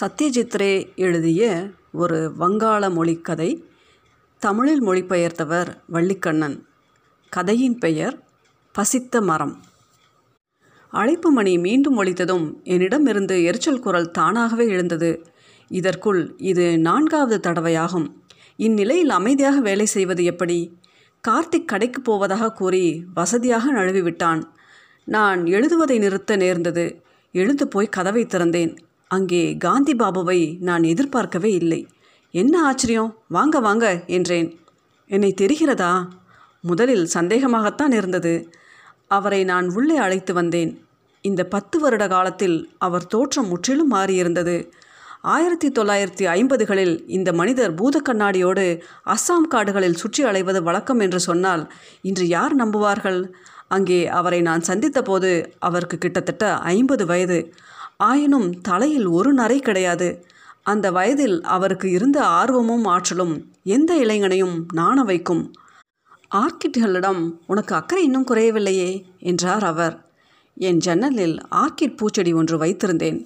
சத்யஜித் ரே எழுதிய ஒரு வங்காள மொழிக் கதை தமிழில் மொழிபெயர்த்தவர் வள்ளிக்கண்ணன். கதையின் பெயர் பசித்த மரம். அழைப்பு மணி மீண்டும் என்னிடம் என்னிடமிருந்து எரிச்சல் குரல் தானாகவே எழுந்தது. இதற்குள் இது நான்காவது தடவையாகும். இந்நிலையில் அமைதியாக வேலை செய்வது எப்படி? கார்த்திக் கடைக்கு போவதாக கூறி வசதியாக நழுவிவிட்டான். நான் எழுதுவதை நிறுத்த நேர்ந்தது. எழுந்து போய் கதவை திறந்தேன். அங்கே காந்தி பாபுவை நான் எதிர்பார்க்கவே இல்லை. என்ன ஆச்சரியம்? வாங்க வாங்க என்றேன். என்னை தெரிகிறதா? முதலில் சந்தேகமாகத்தான் இருந்தது. அவரை நான் உள்ளே அழைத்து வந்தேன். இந்த பத்து வருட காலத்தில் அவர் தோற்றம் முற்றிலும் மாறியிருந்தது. ஆயிரத்தி தொள்ளாயிரத்தி ஐம்பதுகளில் இந்த மனிதர் பூத கண்ணாடியோடு அஸ்ஸாம் காடுகளில் சுற்றி அலைவது வழக்கம் என்று சொன்னால் இன்று யார் நம்புவார்கள்? அங்கே அவரை நான் சந்தித்தபோது அவருக்கு கிட்டத்தட்ட ஐம்பது வயது. ஆயினும் தலையில் ஒரு நரை கிடையாது. அந்த வயதில் அவருக்கு இருந்த ஆர்வமும் ஆற்றலும் எந்த இளைஞனையும் நாண வைக்கும்? ஆர்கிட்களிடம் உனக்கு அக்கறை இன்னும் குறையவில்லையே என்றார் அவர். என் ஜன்னலில் ஆர்கிட் பூச்செடி ஒன்று வைத்திருந்தேன்.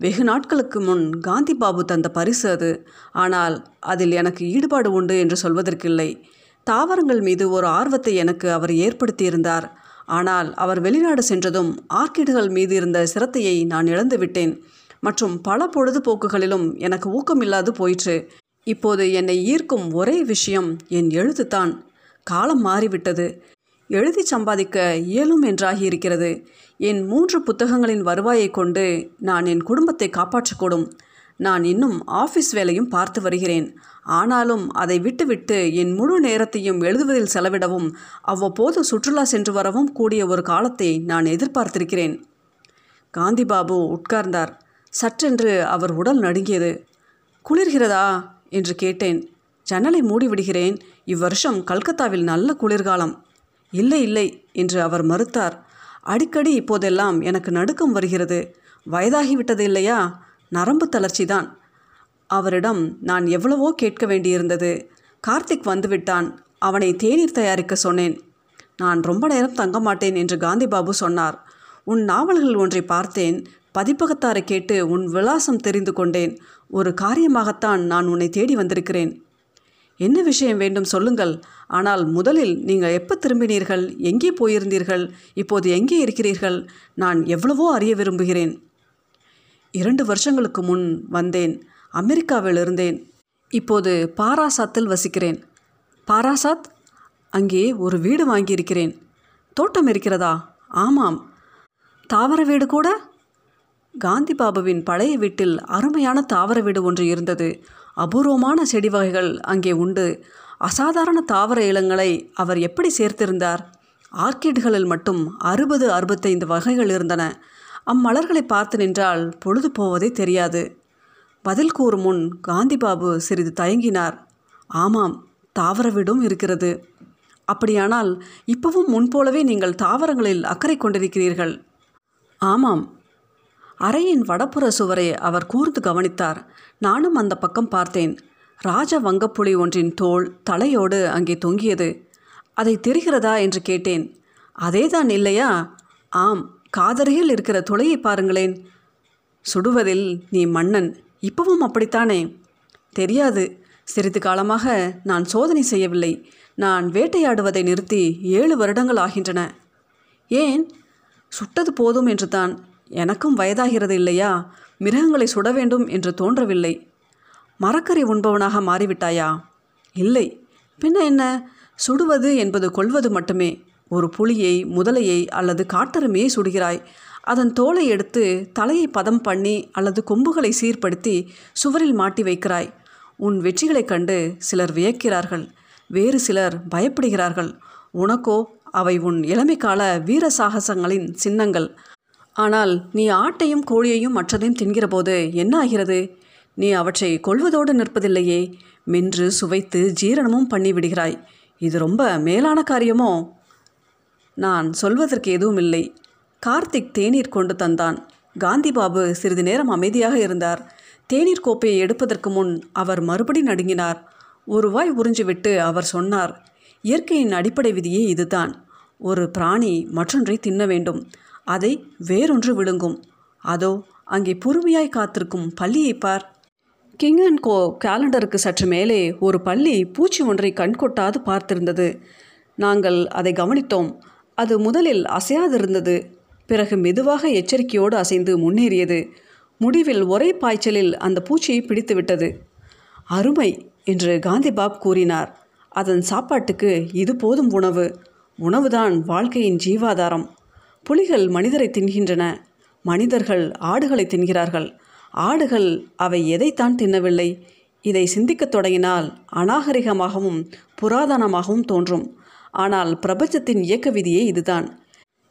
வெகு நாட்களுக்கு முன் காந்தி பாபு தந்த பரிசு அது. ஆனால் அதில் எனக்கு ஈடுபாடு உண்டு என்று சொல்வதற்கில்லை. தாவரங்கள் மீது ஒரு ஆர்வத்தை எனக்கு அவர் ஏற்படுத்தியிருந்தார். ஆனால் அவர் வெளிநாடு சென்றதும் ஆர்கிடுகள் மீது இருந்த சிரத்தையை நான் இழந்துவிட்டேன் மற்றும் பல பொழுதுபோக்குகளிலும் எனக்கு ஊக்கமில்லாது போயிற்று. இப்போது என்னை ஈர்க்கும் ஒரே விஷயம் என் எழுத்துத்தான். காலம் மாறிவிட்டது. எழுதி சம்பாதிக்க இயலும் என்றாகி இருக்கிறது. என் மூன்று புத்தகங்களின் வருவாயை கொண்டு நான் என் குடும்பத்தை காப்பாற்றக்கூடும் நான் இன்னும் ஆஃபீஸ் வேலையும் பார்த்து வருகிறேன். ஆனாலும் அதை விட்டுவிட்டு என் முழு நேரத்தையும் எழுதுவதில் செலவிடவும் அவ்வப்போது சுற்றுலா சென்று வரவும் கூடிய ஒரு காலத்தை நான் எதிர்பார்த்திருக்கிறேன். காந்திபாபு உட்கார்ந்தார். சற்றென்று அவர் உடல் நடுங்கியது. குளிர்கிறதா? என்று கேட்டேன். ஜன்னலை மூடிவிடுகிறேன். இவ்வருஷம் கல்கத்தாவில் நல்ல குளிர்காலம். இல்லை இல்லை என்று அவர் மறுத்தார். அடிக்கடி இப்போதெல்லாம் எனக்கு நடுக்கம் வருகிறது. வயதாகிவிட்டது இல்லையா? நரம்பு தளர்ச்சிதான். அவரிடம் நான் எவ்வளவோ கேட்க வேண்டியிருந்தது. கார்த்திக் வந்துவிட்டான். அவனை தேநீர் தயாரிக்க சொன்னேன். நான் ரொம்ப நேரம் தங்க மாட்டேன் என்று காந்தி பாபு சொன்னார். உன் நாவல்கள் ஒன்றை பார்த்தேன். பதிப்பகத்தாரை கேட்டு உன் விலாசம் தெரிந்து கொண்டேன். ஒரு காரியமாகத்தான் நான் உன்னை தேடி வந்திருக்கிறேன். என்ன விஷயம் வேண்டும் சொல்லுங்கள். ஆனால் முதலில் நீங்கள் எப்போ திரும்பினீர்கள்? எங்கே போயிருந்தீர்கள்? இப்போது எங்கே இருக்கிறீர்கள்? நான் எவ்வளவோ அறிய விரும்புகிறேன். இரண்டு வருஷங்களுக்கு முன் வந்தேன். அமெரிக்காவில் இருந்தேன் இப்போது பாராசாத்தில் வசிக்கிறேன். பாராசாத் அங்கே ஒரு வீடு வாங்கியிருக்கிறேன். தோட்டம் இருக்கிறதா? ஆமாம். தாவர வீடு கூட? காந்தி பாபுவின் பழைய வீட்டில் அருமையான தாவர வீடு ஒன்று இருந்தது. அபூர்வமான செடி வகைகள் அங்கே உண்டு. அசாதாரண தாவர இளங்களை அவர் எப்படி சேர்த்திருந்தார்? ஆர்கிட்களில் மட்டும் அறுபது அறுபத்தைந்து வகைகள் இருந்தன. அம்மலர்களை பார்த்து நின்றால் பொழுது போவதே தெரியாது. பதில் கூறும் முன் காந்திபாபு சிறிது தயங்கினார். ஆமாம் தாவர வீடும் இருக்கிறது. அப்படியானால் இப்பவும் முன்போலவே நீங்கள் தாவரங்களில் அக்கறை கொண்டிருக்கிறீர்கள். ஆமாம். அறையின் வடப்புற சுவரை அவர் கூர்ந்து கவனித்தார். நானும் அந்த பக்கம் பார்த்தேன். ராஜ வங்கப்புலி ஒன்றின் தோல் தலையோடு அங்கே தொங்கியது. அதை தெரிகிறதா என்று கேட்டேன். அதேதான் இல்லையா? ஆம் காதருகில் இருக்கிற துளையை பாருங்களேன். சுடுவதில் நீ மன்னன். இப்பவும் அப்படித்தானே? தெரியாது. சிறிது காலமாக நான் சோதனை செய்யவில்லை. நான் வேட்டையாடுவதை நிறுத்தி ஏழு வருடங்கள் ஆகின்றன. ஏன்? சுட்டது போதும் என்று தான். எனக்கும் வயதாகிறது இல்லையா? மிருகங்களை சுட வேண்டும் என்று தோன்றவில்லை. மரக்கறி உண்பவனாக மாறிவிட்டாயா? இல்லை. பின்ன என்ன? சுடுவது என்பது கொள்வது மட்டுமே. ஒரு புலியை முதலையை அல்லது காட்டெருமையை சுடுகிறாய். அதன் தோலை எடுத்து தலையை பதம் பண்ணி அல்லது கொம்புகளை சீர்படுத்தி சுவரில் மாட்டி வைக்கிறாய். உன் வெற்றிகளைக் கண்டு சிலர் வியக்கிறார்கள். வேறு சிலர் பயப்படுகிறார்கள். உனக்கோ அவை உன் இளமைக்கால வீர சாகசங்களின் சின்னங்கள். ஆனால் நீ ஆட்டையும் கோழியையும் மற்றதையும் தின்கிறபோது என்ன ஆகிறது? நீ அவற்றை கொள்வதோடு நிற்பதில்லையே. மென்று சுவைத்து ஜீரணமும் பண்ணிவிடுகிறாய். இது ரொம்ப மேலான காரியமோ? நான் சொல்வதற்கு எதுவும் இல்லை. கார்த்திக் தேநீர் கொண்டு தந்தான். காந்தி பாபு சிறிது நேரம் அமைதியாக இருந்தார். தேநீர் கோப்பையை எடுப்பதற்கு முன் அவர் மறுபடி நடுங்கினார். ஒரு வாய் உறிஞ்சிவிட்டு அவர் சொன்னார் இயற்கையின் அடிப்படை விதியே இதுதான். ஒரு பிராணி மற்றொன்றை தின்ன வேண்டும். அதை வேறொன்று விழுங்கும். அதோ அங்கே பொறுமையாய் காத்திருக்கும் பள்ளியை பார். கிங் அண்ட் கோ கேலண்டருக்கு சற்று மேலே ஒரு பள்ளி பூச்சி ஒன்றை கண்கொட்டாது பார்த்திருந்தது. நாங்கள் அதை கவனித்தோம். அது முதலில் அசையாதிருந்தது. பிறகு மெதுவாக எச்சரிக்கையோடு அசைந்து முன்னேறியது. முடிவில் ஒரே பாய்ச்சலில் அந்த பூச்சியை பிடித்துவிட்டது. அருமை! என்று காந்திபாப் கூறினார். அதன் சாப்பாட்டுக்கு இது போதும் உணவு. உணவுதான் வாழ்க்கையின் ஜீவாதாரம். புலிகள் மனிதரை தின்கின்றன. மனிதர்கள் ஆடுகளை தின்கிறார்கள். ஆடுகள் அவை எதைத்தான் தின்னவில்லை. இதை சிந்திக்கத் தொடங்கினால் அநாகரிகமாகவும் புராதனமாகவும் தோன்றும். ஆனால் பிரபஞ்சத்தின் இயக்க விதியே இதுதான்.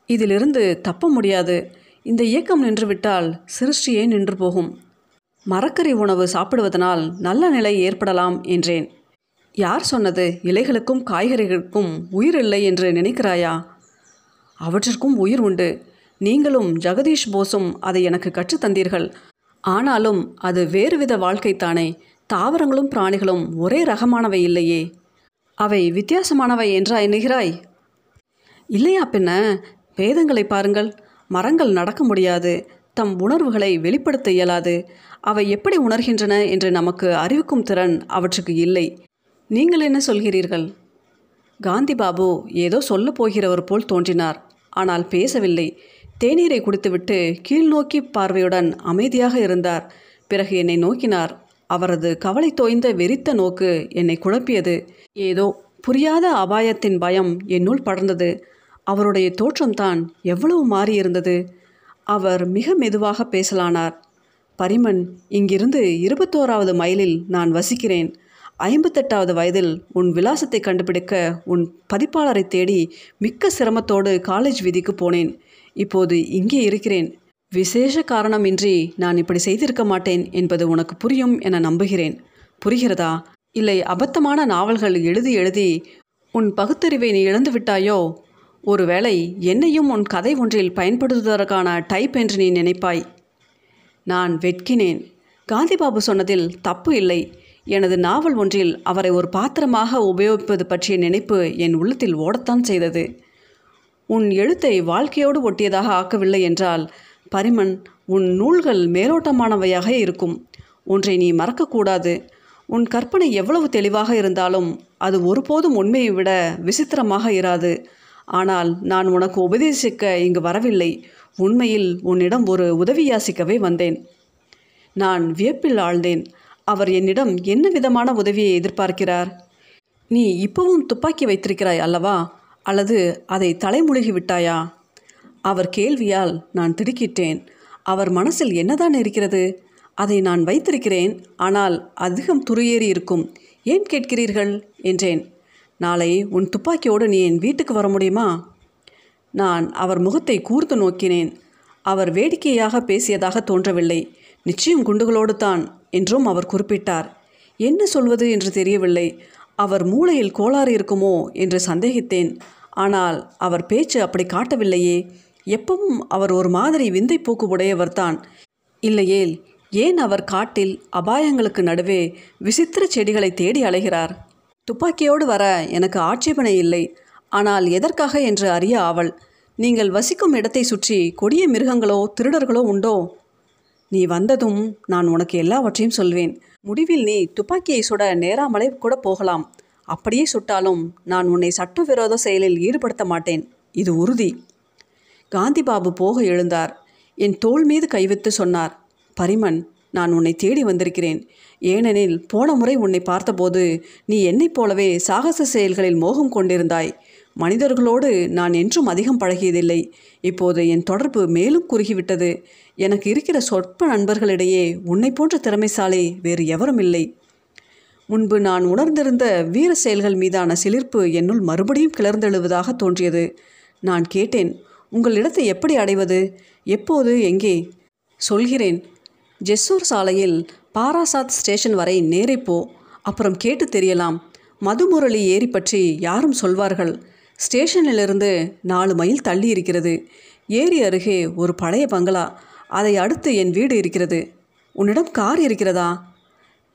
இதிலிருந்து தப்ப முடியாது. இந்த இயக்கம் நின்றுவிட்டால் சிருஷ்டியே நின்று போகும். மரக்கறி உணவு சாப்பிடுவதனால் நல்ல நிலை ஏற்படலாம் என்றேன். யார் சொன்னது இலைகளுக்கும் காய்கறிகளுக்கும் உயிர் இல்லை என்று நினைக்கிறாயா? அவற்றிற்கும் உயிர் உண்டு. நீங்களும் ஜெகதீஷ் போஸும் அதை எனக்கு கற்றுத்தந்தீர்கள் ஆனாலும் அது வேறுவித வாழ்க்கைத்தானே. தாவரங்களும் பிராணிகளும் ஒரே ரகமானவை இல்லையே. அவை வித்தியாசமானவை என்றா எண்ணுகிறாய்? இல்லையா பின்ன வேதங்களை பாருங்கள். மரங்கள் நடக்க முடியாது. தம் உணர்வுகளை வெளிப்படுத்த இயலாது. அவை எப்படி உணர்கின்றன என்று நமக்கு அறிவிக்கும் திறன் அவற்றுக்கு இல்லை. நீங்கள் என்ன சொல்கிறீர்கள்? காந்தி பாபு ஏதோ சொல்லப் போகிறவர் போல் தோன்றினார். ஆனால் பேசவில்லை. தேநீரை குடித்துவிட்டு கீழ்நோக்கி பார்வையுடன் அமைதியாக இருந்தார். பிறகு என்னை நோக்கினார். அவரது கவலை தோய்ந்த வெறித்த நோக்கு என்னை குழப்பியது. ஏதோ புரியாத அபாயத்தின் பயம் என்னுள் படர்ந்தது. அவருடைய தோற்றம்தான் எவ்வளவு மாறியிருந்தது. அவர் மிக மெதுவாக பேசலானார். பரிமன் இங்கிருந்து இருபத்தோராவது மைலில் நான் வசிக்கிறேன். ஐம்பத்தெட்டாவது வயதில் உன் விலாசத்தை கண்டுபிடிக்க உன் பதிப்பாளரை தேடி மிக்க சிரமத்தோடு காலேஜ் வீதிக்கு போனேன். இப்போது இங்கே இருக்கிறேன். விசேஷ காரணமின்றி நான் இப்படி செய்திருக்க மாட்டேன் என்பது உனக்கு புரியும் என நம்புகிறேன். புரிகிறதா? இல்லை அபத்தமான நாவல்கள் எழுதி எழுதி உன் பகுத்தறிவை நீ இழந்து விட்டாயோ? ஒருவேளை என்னையும் உன் கதை ஒன்றில் பயன்படுத்துவதற்கான டைப் என்று நீ நினைப்பாய். நான் வெட்கினேன். காந்திபாபு சொன்னதில் தப்பு இல்லை. எனது நாவல் ஒன்றில் அவரை ஒரு பாத்திரமாக உபயோகிப்பது பற்றிய நினைப்பு என் உள்ளத்தில் ஓடத்தான் செய்தது. உன் எழுத்தை வாழ்க்கையோடு ஒட்டியதாக ஆக்கவில்லை என்றால் பரிமன் உன் நூல்கள் மேலோட்டமானவையாக இருக்கும். ஒன்றை நீ மறக்கக்கூடாது. உன் கற்பனை எவ்வளவு தெளிவாக இருந்தாலும் அது ஒருபோதும் உண்மையை விட விசித்திரமாக இராது. ஆனால் நான் உனக்கு உபதேசிக்க இங்கு வரவில்லை. உண்மையில் உன்னிடம் ஒரு உதவி யாசிக்கவே வந்தேன். நான் வியப்பில் ஆழ்ந்தேன். அவர் என்னிடம் என்ன விதமான உதவியை எதிர்பார்க்கிறார்? நீ இப்பவும் துப்பாக்கி வைத்திருக்கிறாய் அல்லவா? அல்லது அதை தலைமுழுகி விட்டாயா? அவர் கேள்வியால் நான் திடுக்கிட்டேன். அவர் மனசில் என்னதான் இருக்கிறது? அதை நான் வைத்திருக்கிறேன். ஆனால் அதிகம் துறையேறி இருக்கும். ஏன் கேட்கிறீர்கள்? என்றேன். நாளை உன் துப்பாக்கியோடு நீ என் வீட்டுக்கு வர முடியுமா? நான் அவர் முகத்தை கூர்ந்து நோக்கினேன். அவர் வேடிக்கையாக பேசியதாக தோன்றவில்லை. நிச்சயம் குண்டுகளோடு தான் என்றும் அவர் குறிப்பிட்டார். என்ன சொல்வது என்று தெரியவில்லை. அவர் மூளையில் கோளாறு இருக்குமோ என்று சந்தேகித்தேன். ஆனால் அவர் பேச்சு அப்படி காட்டவில்லையே. எப்பவும் அவர் ஒரு மாதிரி விந்தை போக்கு உடையவர்தான் இல்லையேல் ஏன் அவர் காட்டில் அபாயங்களுக்கு நடுவே விசித்திர செடிகளை தேடி அலைகிறார்? துப்பாக்கியோடு வர எனக்கு ஆட்சேபனை இல்லை. ஆனால் எதற்காக என்று அறிய ஆவல். நீங்கள் வசிக்கும் இடத்தை சுற்றி கொடிய மிருகங்களோ திருடர்களோ உண்டோ? நீ வந்ததும் நான் உனக்கு எல்லாவற்றையும் சொல்வேன். முடிவில் நீ துப்பாக்கியை சுட நேராமலே கூட போகலாம். அப்படியே சுட்டாலும் நான் உன்னை சட்டவிரோத செயலில் ஈடுபடுத்த மாட்டேன். இது உறுதி. காந்திபாபு போக எழுந்தார். என் தோள் மீது கைவித்து சொன்னார் பரிமன் நான் உன்னை தேடி வந்திருக்கிறேன். ஏனெனில் போன முறை உன்னை பார்த்தபோது நீ என்னைப் போலவே சாகச செயல்களில் மோகம் கொண்டிருந்தாய். மனிதர்களோடு நான் என்றும் அதிகம் பழகியதில்லை. இப்போது என் தொடர்பு மேலும் குறுகிவிட்டது. எனக்கு இருக்கிற சொற்ப நண்பர்களிடையே உன்னை போன்ற திறமைசாலி வேறு எவரும் இல்லை. முன்பு நான் உணர்ந்திருந்த வீர செயல்கள் மீதான சிலிர்ப்பு என்னுள் மறுபடியும் கிளர்ந்தெழுவதாக தோன்றியது. நான் கேட்டேன் உங்கள் இடத்தை எப்படி அடைவது? எப்போது எங்கே? சொல்கிறேன். ஜெஸ்ஸூர் சாலையில் பாராசாத் ஸ்டேஷன் வரை நேரே போ. அப்புறம் கேட்டு தெரியலாம். மதுமுரளி ஏரி பற்றி யாரும் சொல்வார்கள். ஸ்டேஷனிலிருந்து நாலு மைல் தள்ளி இருக்கிறது. ஏரி அருகே ஒரு பழைய பங்களா. அதை அடுத்து என் வீடு இருக்கிறது. உன்னிடம் கார் இருக்கிறதா?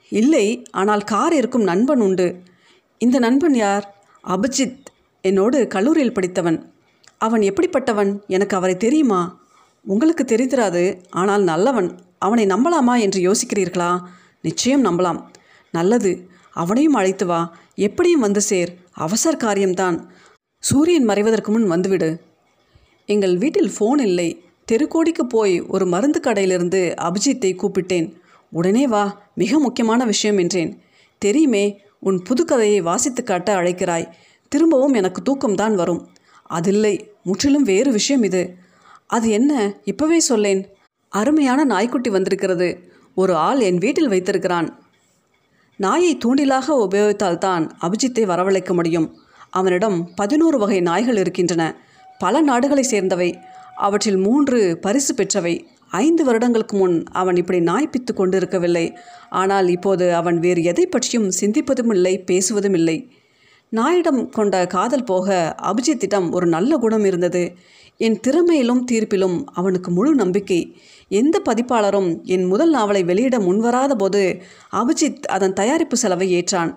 இல்லை ஆனால் கார் இருக்கும் நண்பன் உண்டு. இந்த நண்பன் யார்? அபிஜித். என்னோடு கல்லூரியில் படித்தவன். அவன் எப்படிப்பட்டவன்? எனக்கு அவரை தெரியுமா? உங்களுக்கு தெரிந்திராது ஆனால் நல்லவன் அவனை நம்பலாமா என்று யோசிக்கிறீர்களா? நிச்சயம் நம்பலாம். நல்லது அவனையும் அழைத்து வா. எப்படியும் வந்து சேர். அவசர காரியம்தான். சூரியன் மறைவதற்கு முன் வந்துவிடு. எங்கள் வீட்டில் ஃபோன் இல்லை. தெருக்கோடிக்கு போய் ஒரு மருந்து கடையிலிருந்து அபிஜித்தை கூப்பிட்டேன். உடனே வா மிக முக்கியமான விஷயம் என்றேன். தெரியுமே உன் புதுக்கதையை வாசித்து காட்ட அழைக்கிறாய். திரும்பவும் எனக்கு தூக்கம்தான் வரும். அதில்லை. முற்றிலும் வேறு விஷயம் இது. அது என்ன? இப்பவே சொல்லேன். அருமையான நாய்க்குட்டி வந்திருக்கிறது. ஒரு ஆள் என் வீட்டில் வைத்திருக்கிறான். நாயை தூண்டிலாக உபயோகித்தால்தான் அபிஜித்தை வரவழைக்க முடியும். அவனிடம் பதினோரு வகை நாய்கள் இருக்கின்றன. பல நாடுகளை சேர்ந்தவை. அவற்றில் மூன்று பரிசு பெற்றவை. ஐந்து வருடங்களுக்கு முன் அவன் இப்படி நாய் பித்து கொண்டு இருக்கவில்லை ஆனால் இப்போது அவன் வேறு எதை பற்றியும் சிந்திப்பதும் இல்லை பேசுவதும் இல்லை நாயிடம் கொண்ட காதல் போக அபிஜித்திடம் ஒரு நல்ல குணம் இருந்தது. என் திறமையிலும் தீர்ப்பிலும் அவனுக்கு முழு நம்பிக்கை. எந்த பதிப்பாளரும் என் முதல் நாவலை வெளியிட முன்வராத போது அபிஜித் அதன் தயாரிப்பு செலவை ஏற்றான்.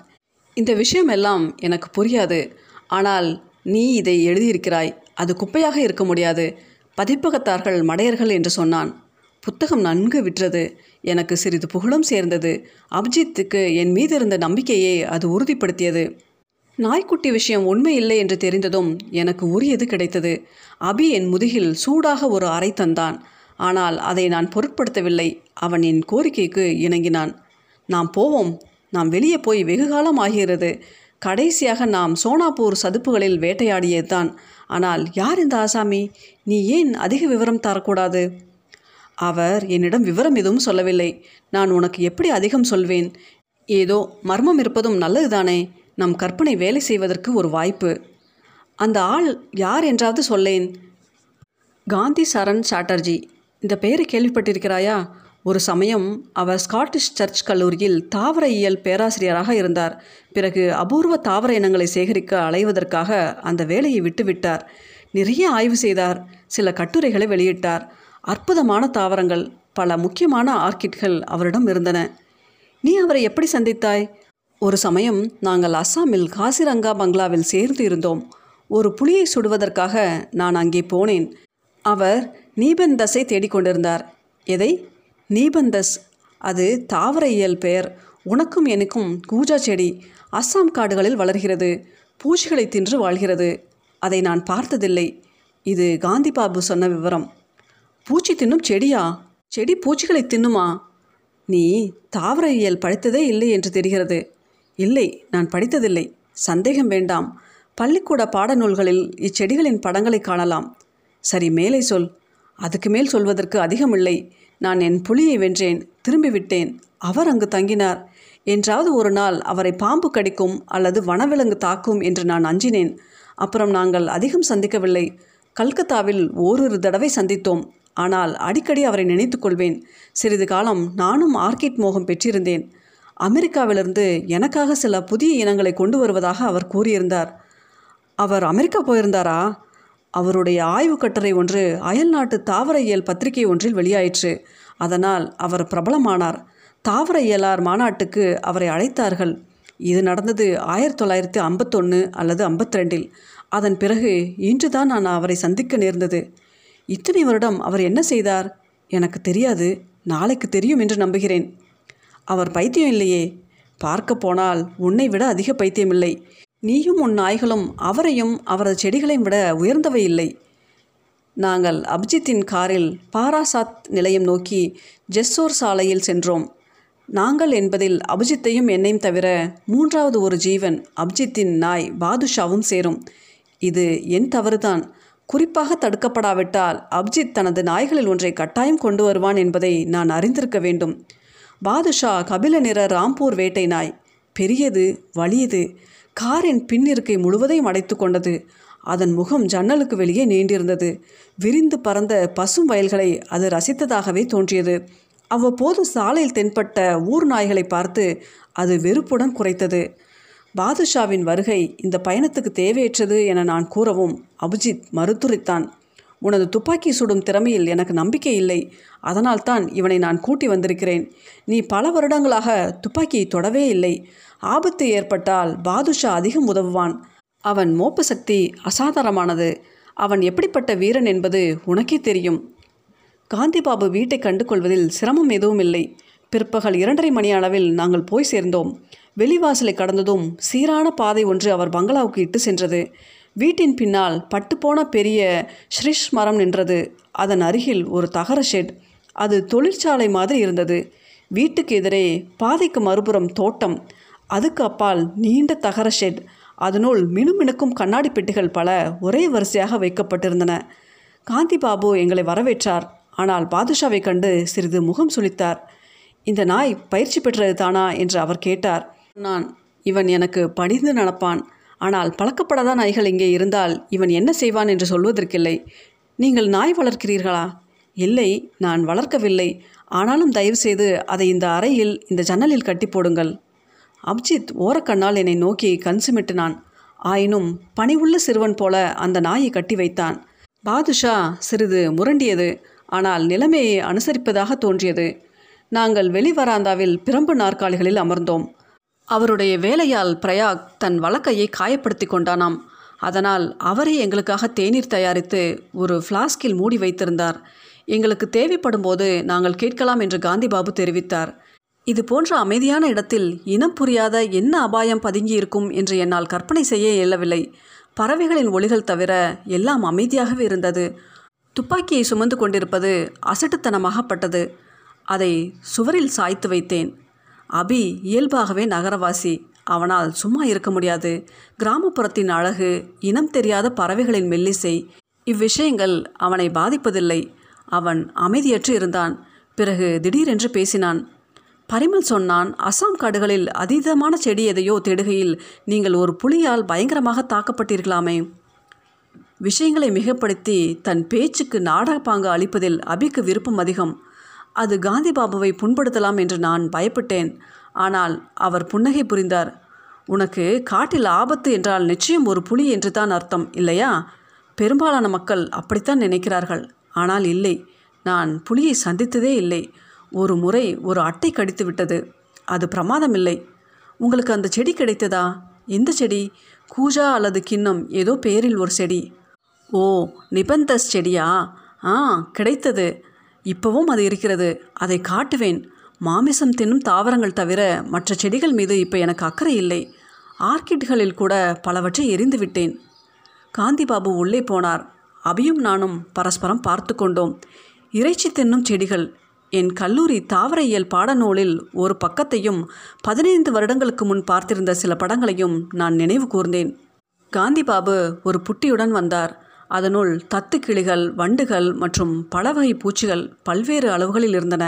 இந்த விஷயம் எல்லாம் எனக்கு புரியாது. ஆனால் நீ இதை எழுதியிருக்கிறாய். அது குப்பையாக இருக்க முடியாது. பதிப்பகத்தார்கள் மடையர்கள் என்று சொன்னான். புத்தகம் நன்கு விற்றது. எனக்கு சிறிது புகழும் சேர்ந்தது. அபிஜித்துக்கு என் மீது இருந்த நம்பிக்கையை அது உறுதிப்படுத்தியது. நாய்க்குட்டி விஷயம் உண்மை இல்லை என்று தெரிந்ததும் எனக்கு உரியது கிடைத்தது. அபி என் முதுகில் சூடாக ஒரு அறை தந்தான். ஆனால் அதை நான் பொருட்படுத்தவில்லை. அவன் என் கோரிக்கைக்கு இணங்கினான். நாம் போவோம். நாம் வெளியே போய் வெகு காலம் ஆகிறது. கடைசியாக நாம் சோனாப்பூர் சதுப்புகளில் வேட்டையாடியதுதான் ஆனால் யார் இந்த ஆசாமி? நீ ஏன் அதிக விவரம் தரக்கூடாது? அவர் என்னிடம் விவரம் எதுவும் சொல்லவில்லை. நான் உனக்கு எப்படி அதிகம் சொல்வேன்? ஏதோ மர்மம் இருப்பதும் நல்லதுதானே. நம் கற்பனை வேலை செய்வதற்கு ஒரு வாய்ப்பு. அந்த ஆள் யார் என்றாவது சொல்லேன். காந்தி சரண் சாட்டர்ஜி. இந்த பெயரை கேள்விப்பட்டிருக்கிறாயா? ஒரு சமயம் அவர் ஸ்காட்டிஷ் சர்ச் கல்லூரியில் தாவர இயல் பேராசிரியராக இருந்தார். பிறகு அபூர்வ தாவர இனங்களை சேகரிக்க அலைவதற்காக அந்த வேலையை விட்டுவிட்டார். நிறைய ஆய்வு செய்தார். சில கட்டுரைகளை வெளியிட்டார். அற்புதமான தாவரங்கள் பல முக்கியமான ஆர்கிட்கள் அவரிடம் இருந்தன. நீ அவரை எப்படி சந்தித்தாய்? ஒரு சமயம் நாங்கள் அஸ்ஸாமில் காசிரங்கா பங்களாவில் சேர்ந்து இருந்தோம். ஒரு புலியை சுடுவதற்காக நான் அங்கே போனேன். அவர் நீபந்தஸை தேடிக்கொண்டிருந்தார். எதை? நீபந்தஸ். அது தாவர இயல் பெயர். உனக்கும் எனக்கும் கூஜா செடி அஸ்ஸாம் காடுகளில் வளர்கிறது. பூச்சிகளை தின்று வாழ்கிறது. அதை நான் பார்த்ததில்லை. இது காந்தி பாபு சொன்ன விவரம். பூச்சி தின்னும் செடியா? செடி பூச்சிகளை தின்னுமா? நீ தாவர இயல் படித்ததே இல்லை என்று தெரிகிறது. இல்லை நான் படித்ததில்லை. சந்தேகம் வேண்டாம். பள்ளிக்கூட பாடநூல்களில் இச்செடிகளின் படங்களை காணலாம். சரி மேலே சொல். அதுக்கு மேல் சொல்வதற்கு அதிகமில்லை. நான் என் புலியை வென்றேன். திரும்பி விட்டேன் அவர் அங்கு தங்கினார். என்றாவது ஒரு நாள் அவரை பாம்பு கடிக்கும் அல்லது வனவிலங்கு தாக்கும் என்று நான் அஞ்சினேன். அப்புறம் நாங்கள் அதிகம் சந்திக்கவில்லை. கல்கத்தாவில் ஓரிரு தடவை சந்தித்தோம். ஆனால் அடிக்கடி அவரை நினைத்துக்கொள்வேன் சிறிது காலம் நானும் ஆர்கிட் மோகம் பெற்றிருந்தேன். அமெரிக்காவிலிருந்து எனக்காக சில புதிய இனங்களை கொண்டு வருவதாக அவர் கூறியிருந்தார். அவர் அமெரிக்கா போயிருந்தாரா? அவருடைய ஆய்வு கட்டுரை ஒன்று அயல்நாட்டு தாவர இயல் பத்திரிகை ஒன்றில் வெளியாயிற்று. அதனால் அவர் பிரபலமானார். தாவர இயலார் மாநாட்டுக்கு அவரை அழைத்தார்கள். இது நடந்தது ஆயிரத்தி தொள்ளாயிரத்தி ஐம்பத்தொன்று அல்லது ஐம்பத்திரெண்டில். அதன் பிறகு இன்றுதான் நான் அவரை சந்திக்க நேர்ந்தது. இத்தனை வருடம் அவர் என்ன செய்தார்? எனக்கு தெரியாது. நாளைக்கு தெரியும் என்று நம்புகிறேன். அவர் பைத்தியம் இல்லையே. பார்க்க போனால் உன்னை விட அதிக பைத்தியமில்லை நீயும் உன் நாய்களும் அவரையும் அவரது செடிகளையும் விட உயர்ந்தவை இல்லை. நாங்கள் அபிஜித்தின் காரில் பாராசாத் நிலையம் நோக்கி ஜெஸ்ஸோர் சாலையில் சென்றோம். நாங்கள் என்பதில் அபிஜித்தையும் என்னையும் தவிர மூன்றாவது ஒரு ஜீவன் அபிஜித்தின் நாய் பாதுஷாவும் சேரும். இது என் தவறுதான். குறிப்பாக தடுக்கப்படாவிட்டால் அப்ஜித் தனது நாய்களில் ஒன்றை கட்டாயம் கொண்டு வருவான் என்பதை நான் அறிந்திருக்க வேண்டும். பாதுஷா கபில நிற ராம்பூர் வேட்டை நாய். பெரியது வலியது. காரின் பின்னிருக்கை முழுவதையும் அடைத்து கொண்டது. அதன் முகம் ஜன்னலுக்கு வெளியே நீண்டிருந்தது. விரிந்து பறந்த பசும் வயல்களை அது ரசித்ததாகவே தோன்றியது. அவ்வப்போது சாலையில் தென்பட்ட ஊர் நாய்களை பார்த்து அது வெறுப்புடன் குறைத்தது பாதுஷாவின் வருகை இந்த பயணத்துக்கு தேவையற்றது என நான் கூறவும் அபிஜித் மறுத்துரைத்தான். உனது துப்பாக்கி சுடும் திறமையில் எனக்கு நம்பிக்கை இல்லை. அதனால்தான் இவனை நான் கூட்டி வந்திருக்கிறேன். நீ பல வருடங்களாக துப்பாக்கியை தொடவே இல்லை. ஆபத்து ஏற்பட்டால் பாதுஷா அதிகம் உதவுவான். அவன் மோப்ப சக்தி அசாதாரணமானது. அவன் எப்படிப்பட்ட வீரன் என்பது உனக்கே தெரியும். காந்திபாபு வீட்டை கண்டு கொள்வதில் சிரமம் எதுவும் இல்லை. பிற்பகல் இரண்டரை மணி அளவில் நாங்கள் போய் சேர்ந்தோம். வெளிவாசலை கடந்ததும் சீரான பாதை ஒன்று அவர் பங்களாவுக்கு இட்டு சென்றது. வீட்டின் பின்னால் பட்டுப்போன பெரிய ஷ்ரிஷ் மரம் நின்றது. அதன் அருகில் ஒரு தகர ஷெட் அது தொழிற்சாலை மாதிரி இருந்தது. வீட்டுக்கு எதிரே பாதைக்கு மறுபுறம் தோட்டம். அதுக்கு அப்பால் நீண்ட தகர ஷெட் அதனுள் மினுமினுக்கும் கண்ணாடி பெட்டிகள் பல ஒரே வரிசையாக வைக்கப்பட்டிருந்தன. காந்தி பாபு எங்களை வரவேற்றார். ஆனால் பாதுஷாவை கண்டு சிறிது முகம் சுளித்தார். இந்த நாய் பயிற்சி பெற்றது தானா என்று அவர் கேட்டார். நான் இவன் எனக்கு பணிந்து நடப்பான். ஆனால் பழக்கப்படாத நாய்கள் இங்கே இருந்தால் இவன் என்ன செய்வான் என்று சொல்வதற்கில்லை. நீங்கள் நாய் வளர்க்கிறீர்களா? இல்லை நான் வளர்க்கவில்லை. ஆனாலும் தயவுசெய்து அதை இந்த அறையில் இந்த ஜன்னலில் கட்டி போடுங்கள். அப்ஜித் ஓரக்கண்ணால் என்னை நோக்கி கண் சிமிட்டினான். ஆயினும் பணிவுள்ள சிறுவன் போல அந்த நாயை கட்டி வைத்தான். பாதுஷா சிறிது முரண்டியது ஆனால் நிலைமையை அனுசரிப்பதாக தோன்றியது. நாங்கள் வெளிவராந்தாவில் பிரம்பு நாற்காலிகளில் அமர்ந்தோம். அவருடைய வேலையால் பிரயாக் தன் வழக்கையை காயப்படுத்தி கொண்டானாம். அதனால் அவரே எங்களுக்காக தேநீர் தயாரித்து ஒரு ஃப்ளாஸ்கில் மூடி வைத்திருந்தார். எங்களுக்கு தேவைப்படும் போது நாங்கள் கேட்கலாம் என்று காந்திபாபு தெரிவித்தார். இது போன்ற அமைதியான இடத்தில் இனம் புரியாத என்ன அபாயம் பதுங்கியிருக்கும் என்று என்னால் கற்பனை செய்ய இயலவில்லை. பறவைகளின் ஒளிகள் தவிர எல்லாம் அமைதியாகவே இருந்தது. துப்பாக்கியை சுமந்து கொண்டிருப்பது அசட்டுத்தனமாகப்பட்டது. அதை சுவரில் சாய்த்து வைத்தேன். அபி இயல்பாகவே நகரவாசி. அவனால் சும்மா இருக்க முடியாது. கிராமப்புறத்தின் அழகு இனம் தெரியாத பறவைகளின் மெல்லிசை இவ்விஷயங்கள் அவனை பாதிப்பதில்லை. அவன் அமைதியற்று இருந்தான். பிறகு திடீரென்று பேசினான். பரிமல் சொன்னான் அசாம் காடுகளில் அதீதமான செடி எதையோ தேடுகையில் நீங்கள் ஒரு புலியால் பயங்கரமாக தாக்கப்பட்டீர்களாமே. விஷயங்களை மிகப்படுத்தி தன் பேச்சுக்கு நாடகப்பாங்கு அளிப்பதில் அபிக்கு விருப்பம் அதிகம். அது காந்தி பாபுவை புண்படுத்தலாம் என்று நான் பயப்பட்டேன். ஆனால் அவர் புன்னகை புரிந்தார். உனக்கு காட்டில் ஆபத்து என்றால் நிச்சயம் ஒரு புலி என்று தான் அர்த்தம் இல்லையா? பெரும்பாலான மக்கள் அப்படித்தான் நினைக்கிறார்கள். ஆனால் இல்லை நான் புலியை சந்தித்ததே இல்லை. ஒரு முறை ஒரு அட்டை கடித்து விட்டது. அது பிரமாதம் இல்லை உங்களுக்கு அந்த செடி கிடைத்ததா? எந்த செடி கூஜா அல்லது கிண்ணம் ஏதோ பெயரில் ஒரு செடி. ஓ நிபந்தஸ் செடியா? ஆ கிடைத்தது. இப்போவும் அது இருக்கிறது. அதை காட்டுவேன். மாமிசம் தின்னும் தாவரங்கள் தவிர மற்ற செடிகள் மீது இப்போ எனக்கு அக்கறை இல்லை. ஆர்கிட்களில் கூட பலவற்றை எரிந்து விட்டேன். காந்திபாபு உள்ளே போனார். அபியும் நானும் பரஸ்பரம் பார்த்து கொண்டோம். இறைச்சி தின்னும் செடிகள். என் கல்லூரி தாவரையியல் பாடநூலில் ஒரு பக்கத்தையும் பதினைந்து வருடங்களுக்கு முன் பார்த்திருந்த சில படங்களையும் நான் நினைவு கூர்ந்தேன். காந்திபாபு ஒரு புட்டியுடன் வந்தார். அதனுள் தத்து கிளிகள் வண்டுகள் மற்றும் பல வகை பூச்சிகள் பல்வேறு அளவுகளில் இருந்தன.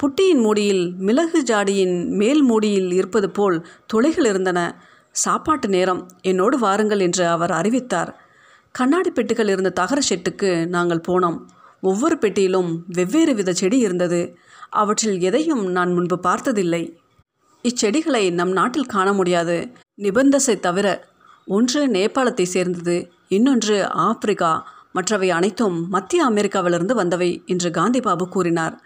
புட்டியின் மூடியில் மிளகு ஜாடியின் மேல் மூடியில் இருப்பது போல் துளைகள் இருந்தன. சாப்பாட்டு நேரம் என்னோடு வாருங்கள் என்று அவர் அறிவித்தார். கண்ணாடி பெட்டிகள் இருந்த தகர ஷெட்டுக்கு நாங்கள் போனோம். ஒவ்வொரு பெட்டியிலும் வெவ்வேறு வித செடி இருந்தது. அவற்றில் எதையும் நான் முன்பு பார்த்ததில்லை. இச்செடிகளை நம் நாட்டில் காண முடியாது. நிபந்தசை தவிர ஒன்று நேபாளத்தை சேர்ந்தது இன்னொன்று ஆப்பிரிக்கா. மற்றவை அனைத்தும் மத்திய அமெரிக்காவிலிருந்து வந்தவை என்று காந்திபாபு கூறினார்.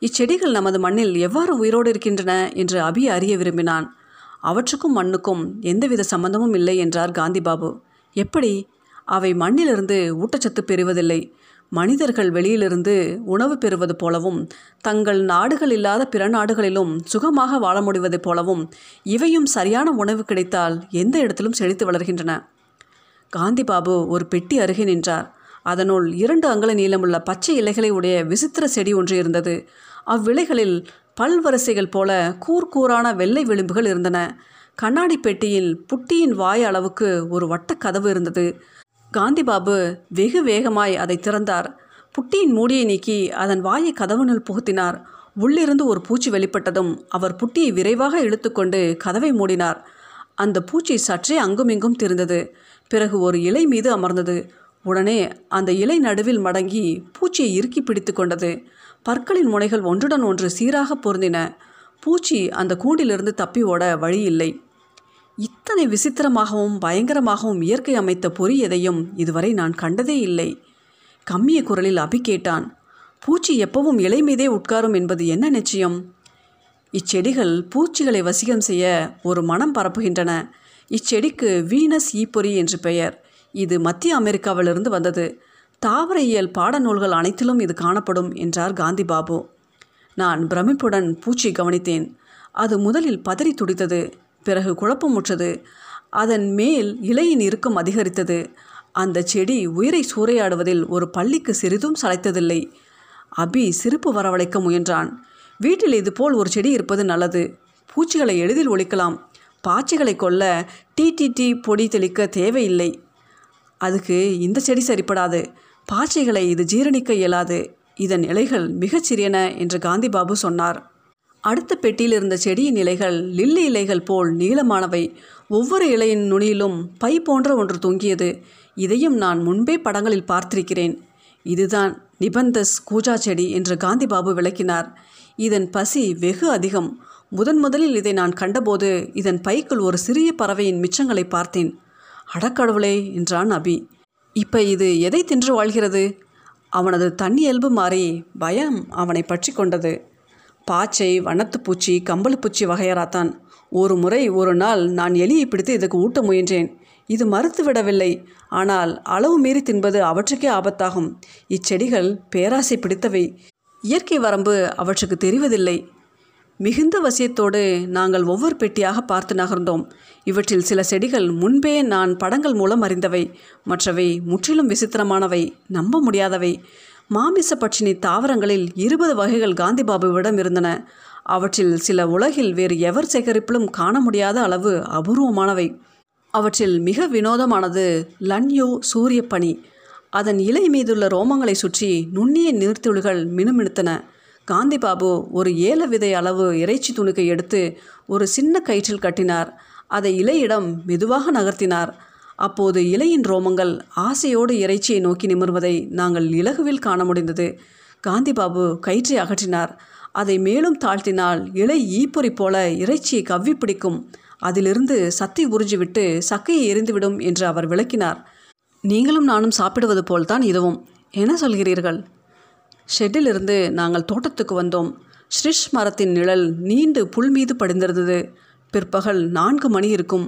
இச்செடிகள் நமது மண்ணில் எவ்வாறு உயிரோடு இருக்கின்றன என்று அபி அறிய விரும்பினான். அவற்றுக்கும் மண்ணுக்கும் எந்தவித சம்பந்தமும் இல்லை என்றார் காந்திபாபு. எப்படி? அவை மண்ணிலிருந்து ஊட்டச்சத்து பெறுவதில்லை. மனிதர்கள் வெளியிலிருந்து உணவு பெறுவது போலவும் தங்கள் நாடுகள் இல்லாத பிற நாடுகளிலும் சுகமாக வாழ முடிவது போலவும் இவையும் சரியான உணவு கிடைத்தால் எந்த இடத்திலும் செழித்து வளர்கின்றன. காந்திபாபு ஒரு பெட்டி அருகே நின்றார். அதனுள் இரண்டு அங்கல நீளமுள்ள பச்சை இலைகளை உடைய விசித்திர செடி ஒன்று இருந்தது. அவ்விலைகளில் பல்வரிசைகள் போல கூர்கூரான வெள்ளை விளிம்புகள் இருந்தன. கண்ணாடி பெட்டியில் புட்டியின் வாய் அளவுக்கு ஒரு வட்டக்கதவு இருந்தது. காந்திபாபு வெகு வேகமாய் அதை திறந்தார். புட்டியின் மூடியை நீக்கி அதன் வாயை கதவுனுள் புகுத்தினார். உள்ளிருந்து ஒரு பூச்சி வெளிப்பட்டதும் அவர் புட்டியை விரைவாக இழுத்துக்கொண்டு கதவை மூடினார். அந்த பூச்சி சற்றே அங்குமிங்கும் திரிந்தது. பிறகு ஒரு இலை மீது அமர்ந்தது. உடனே அந்த இலை நடுவில் மடங்கி பூச்சியை இறுக்கி பிடித்து கொண்டது. பற்களின் முனைகள் ஒன்றுடன் ஒன்று சீராக பொருந்தின. பூச்சி அந்த கூண்டிலிருந்து தப்பி ஓட வழி இல்லை. இத்தனை விசித்திரமாகவும் பயங்கரமாகவும் இயற்கை அமைத்த பொறி எதையும் இதுவரை நான் கண்டதே இல்லை. கம்மிய குரலில் அபி கேட்டான் பூச்சி எப்பவும் இலை மீதே உட்காரும் என்பது என்ன நிச்சயம்? இச்செடிகள் பூச்சிகளை வசிகம் செய்ய ஒரு மனம் பரப்புகின்றன. இச்செடிக்கு வீனஸ் ஈப்பொறி என்று பெயர். இது மத்திய அமெரிக்காவிலிருந்து வந்தது. தாவரையியல் பாடநூல்கள் அனைத்திலும் இது காணப்படும் என்றார் காந்தி பாபு. நான் பிரமிப்புடன் பூச்சி கவனித்தேன். அது முதலில் பதறி துடித்தது. பிறகு குழப்பமுற்றது. அதன் மேல் இலையின் இறுக்கம் அதிகரித்தது. அந்த செடி உயிரை சூறையாடுவதில் ஒரு பள்ளிக்கு சிறிதும் சளைத்ததில்லை. அபி சிரிப்பு வரவழைக்க முயன்றான். வீட்டில் இதுபோல் ஒரு செடி இருப்பது நல்லது. பூச்சிகளை எளிதில் ஒழிக்கலாம். பாச்சிகளை கொல்ல டிடிடி பொடி தெளிக்க தேவையில்லை. அதுக்கு இந்த செடி சரிப்படாது. பாச்சைகளை இது ஜீரணிக்க இயலாது. இதன் இலைகள் மிகச் சிறியன என்று காந்தி பாபு சொன்னார். அடுத்த பெட்டியில் இருந்த செடியின் இலைகள் லில்லி இலைகள் போல் நீளமானவை. ஒவ்வொரு இலையின் நுனியிலும் பை போன்ற ஒன்று தொங்கியது. இதையும் நான் முன்பே படங்களில் பார்த்திருக்கிறேன். இதுதான் நிபந்தஸ் கூஜா செடி என்று காந்திபாபு விளக்கினார். இதன் பசி வெகு அதிகம். முதன் முதலில் இதை நான் கண்டபோது இதன் பைக்குள் ஒரு சிறிய பறவையின் மிச்சங்களை பார்த்தேன். அடக்கடவுளே என்றான் அபி. இப்போ இது எதை தின்று வாழ்கிறது? அவனது தண்ணி இயல்பு மாறி பயம் அவனை பற்றி கொண்டது. பாச்சை வண்ணத்துப்பூச்சி கம்பளப்பூச்சி வகையறாத்தான். ஒரு முறை ஒரு நாள் நான் எலியை பிடித்து இதுக்கு ஊட்ட முயன்றேன். இது மறுத்து விடவில்லை. ஆனால் அளவு மீறி தின்பது அவற்றுக்கே ஆபத்தாகும். இச்செடிகள் பேராசை பிடித்தவை. இயற்கை வரம்பு அவற்றுக்கு தெரிவதில்லை. மிகுந்த வசியத்தோடு நாங்கள் ஒவ்வொரு பெட்டியாக பார்த்து நகர்ந்தோம். இவற்றில் சில செடிகள் முன்பே நான் படங்கள் மூலம் அறிந்தவை. மற்றவை முற்றிலும் விசித்திரமானவை. நம்ப முடியாதவை. மாமிச பட்சினி தாவரங்களில் இருபது வகைகள் காந்திபாபுவிடம் இருந்தன. அவற்றில் சில உலகில் வேறு எவர் சேகரிப்பிலும் காண முடியாத அளவு அபூர்வமானவை. அவற்றில் மிக வினோதமானது லன்யோ சூரியப்பனி. அதன் இலை மீதுள்ள ரோமங்களை சுற்றி நுண்ணிய நீர்த்துளிகள் மினுமினுத்தன. காந்திபாபு ஒரு ஏல விதை அளவு இறைச்சி துணுக்கை எடுத்து ஒரு சின்ன கயிற்றில் கட்டினார். அதை இலையிடம் மெதுவாக நகர்த்தினார். அப்போது இலையின் ரோமங்கள் ஆசையோடு இறைச்சியை நோக்கி நிமிர்வதை நாங்கள் இலகுவில் காண முடிந்தது. காந்திபாபு கயிற்றை அகற்றினார். அதை மேலும் தாழ்த்தினால் இலை ஈப்பொறி போல இறைச்சியை கவ்வி பிடிக்கும். அதிலிருந்து சத்தை உறிஞ்சிவிட்டு சக்கையை எரிந்துவிடும் என்று அவர் விளக்கினார். நீங்களும் நானும் சாப்பிடுவது போல்தான் இதுவும். என்ன சொல்கிறீர்கள்? ஷெட்டிலிருந்து நாங்கள் தோட்டத்துக்கு வந்தோம். ஸ்ரிஷ் மரத்தின் நிழல் நீண்டு புல் மீது படிந்திருந்தது. பிற்பகல் நான்கு மணி இருக்கும்.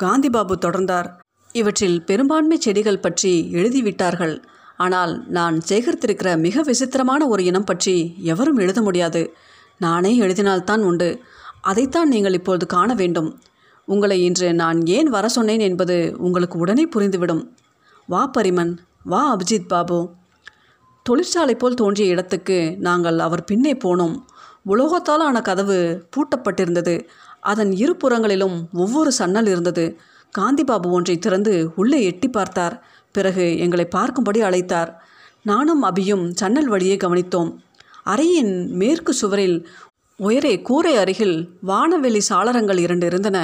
காந்திபாபு தொடர்ந்தார். இவற்றில் பெரும்பான்மை செடிகள் பற்றி எழுதிவிட்டார்கள். ஆனால் நான் சேகரித்திருக்கிற மிக விசித்திரமான ஒரு இனம் பற்றி எவரும் எழுத முடியாது. நானே எழுதினால்தான் உண்டு. அதைத்தான் நீங்கள் இப்பொழுது காண வேண்டும். உங்களை இன்று நான் ஏன் வர சொன்னேன் என்பது உங்களுக்கு உடனே புரிந்துவிடும். வா பரிமன். வா அபிஜித் பாபு. தொழிற்சாலை போல் தோன்றிய இடத்துக்கு நாங்கள் அவர் பின்னே போனோம். உலோகத்தால் ஆன கதவு பூட்டப்பட்டிருந்தது. அதன் இரு புறங்களிலும் ஒவ்வொரு சன்னல் இருந்தது. காந்திபாபு ஒன்றை திறந்து உள்ளே எட்டி பார்த்தார். பிறகு எங்களை பார்க்கும்படி அழைத்தார். நானும் அபியும் சன்னல் வழியே கவனித்தோம். அறையின் மேற்கு சுவரில் உயரே கூரை அருகில் வானவெளி சாளரங்கள் இரண்டு இருந்தன.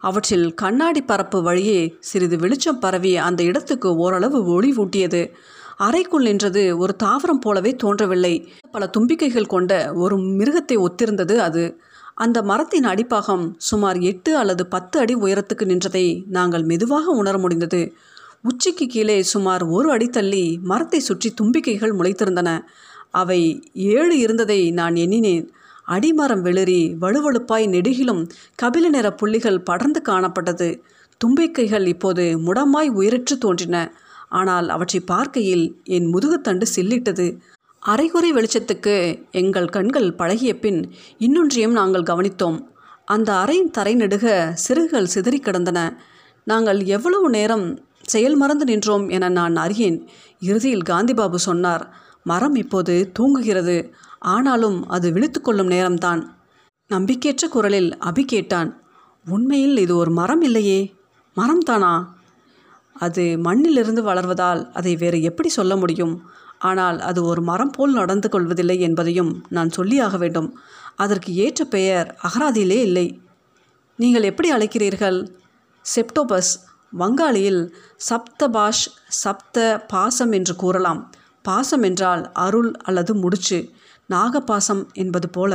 அவற்றில் கண்ணாடி பரப்பு வழியே சிறிது வெளிச்சம் பரவி அந்த இடத்துக்கு ஓரளவு ஒளி ஊட்டியது. அறைக்குள் நின்றது ஒரு தாவரம் போலவே தோன்றவில்லை. பல தும்பிக்கைகள் கொண்ட ஒரு மிருகத்தை ஒத்திருந்தது அது. அந்த மரத்தின் அடிப்பாகம் சுமார் எட்டு அல்லது பத்து அடி உயரத்துக்கு நின்றதை நாங்கள் மெதுவாக உணர முடிந்தது. உச்சிக்கு கீழே சுமார் ஒரு அடி தள்ளி மரத்தை சுற்றி தும்பிக்கைகள் முளைத்திருந்தன. அவை ஏழு இருந்ததை நான் எண்ணினேன். அடிமரம் வெளிரி வலுவழுப்பாய் நெடுகிலும் கபில நிற புள்ளிகள் படர்ந்து காணப்பட்டது. தும்பிக்கைகள் இப்போது முடமாய் உயிரற்று தோன்றின. ஆனால் அவற்றை பார்க்கையில் என் முதுகுத்தண்டு சில்லிட்டது. அரைகுறை வெளிச்சத்துக்கு எங்கள் கண்கள் பழகிய பின் இன்னொன்றையும் நாங்கள் கவனித்தோம். அந்த அறையின் தரை நெடுக சிறுகுகள் சிதறி கிடந்தன. நாங்கள் எவ்வளவு நேரம் செயல் மறந்து நின்றோம் என நான் அறியேன் இறுதியில் காந்திபாபு சொன்னார். மரம் இப்போது தூங்குகிறது. ஆனாலும் அது விழித்துக்கொள்ளும் நேரம்தான். நம்பிக்கையற்ற குரலில் அபி கேட்டான். உண்மையில் இது ஒரு மரம் இல்லையே. மரம்தானா அது மண்ணிலிருந்து வளர்வதால் அதை வேறு எப்படி சொல்ல முடியும்? ஆனால் அது ஒரு மரம் போல் நடந்து கொள்வதில்லை என்பதையும் நான் சொல்லியாக வேண்டும். அதற்கு ஏற்ற பெயர் அகராதியிலே இல்லை. நீங்கள் எப்படி அழைக்கிறீர்கள்? செப்டோபஸ் வங்காளியில் சப்தபாஷ் சப்த பாசம் என்று கூறலாம். பாசம் என்றால் அருள் அல்லது முடிச்சு நாகபாசம் என்பது போல.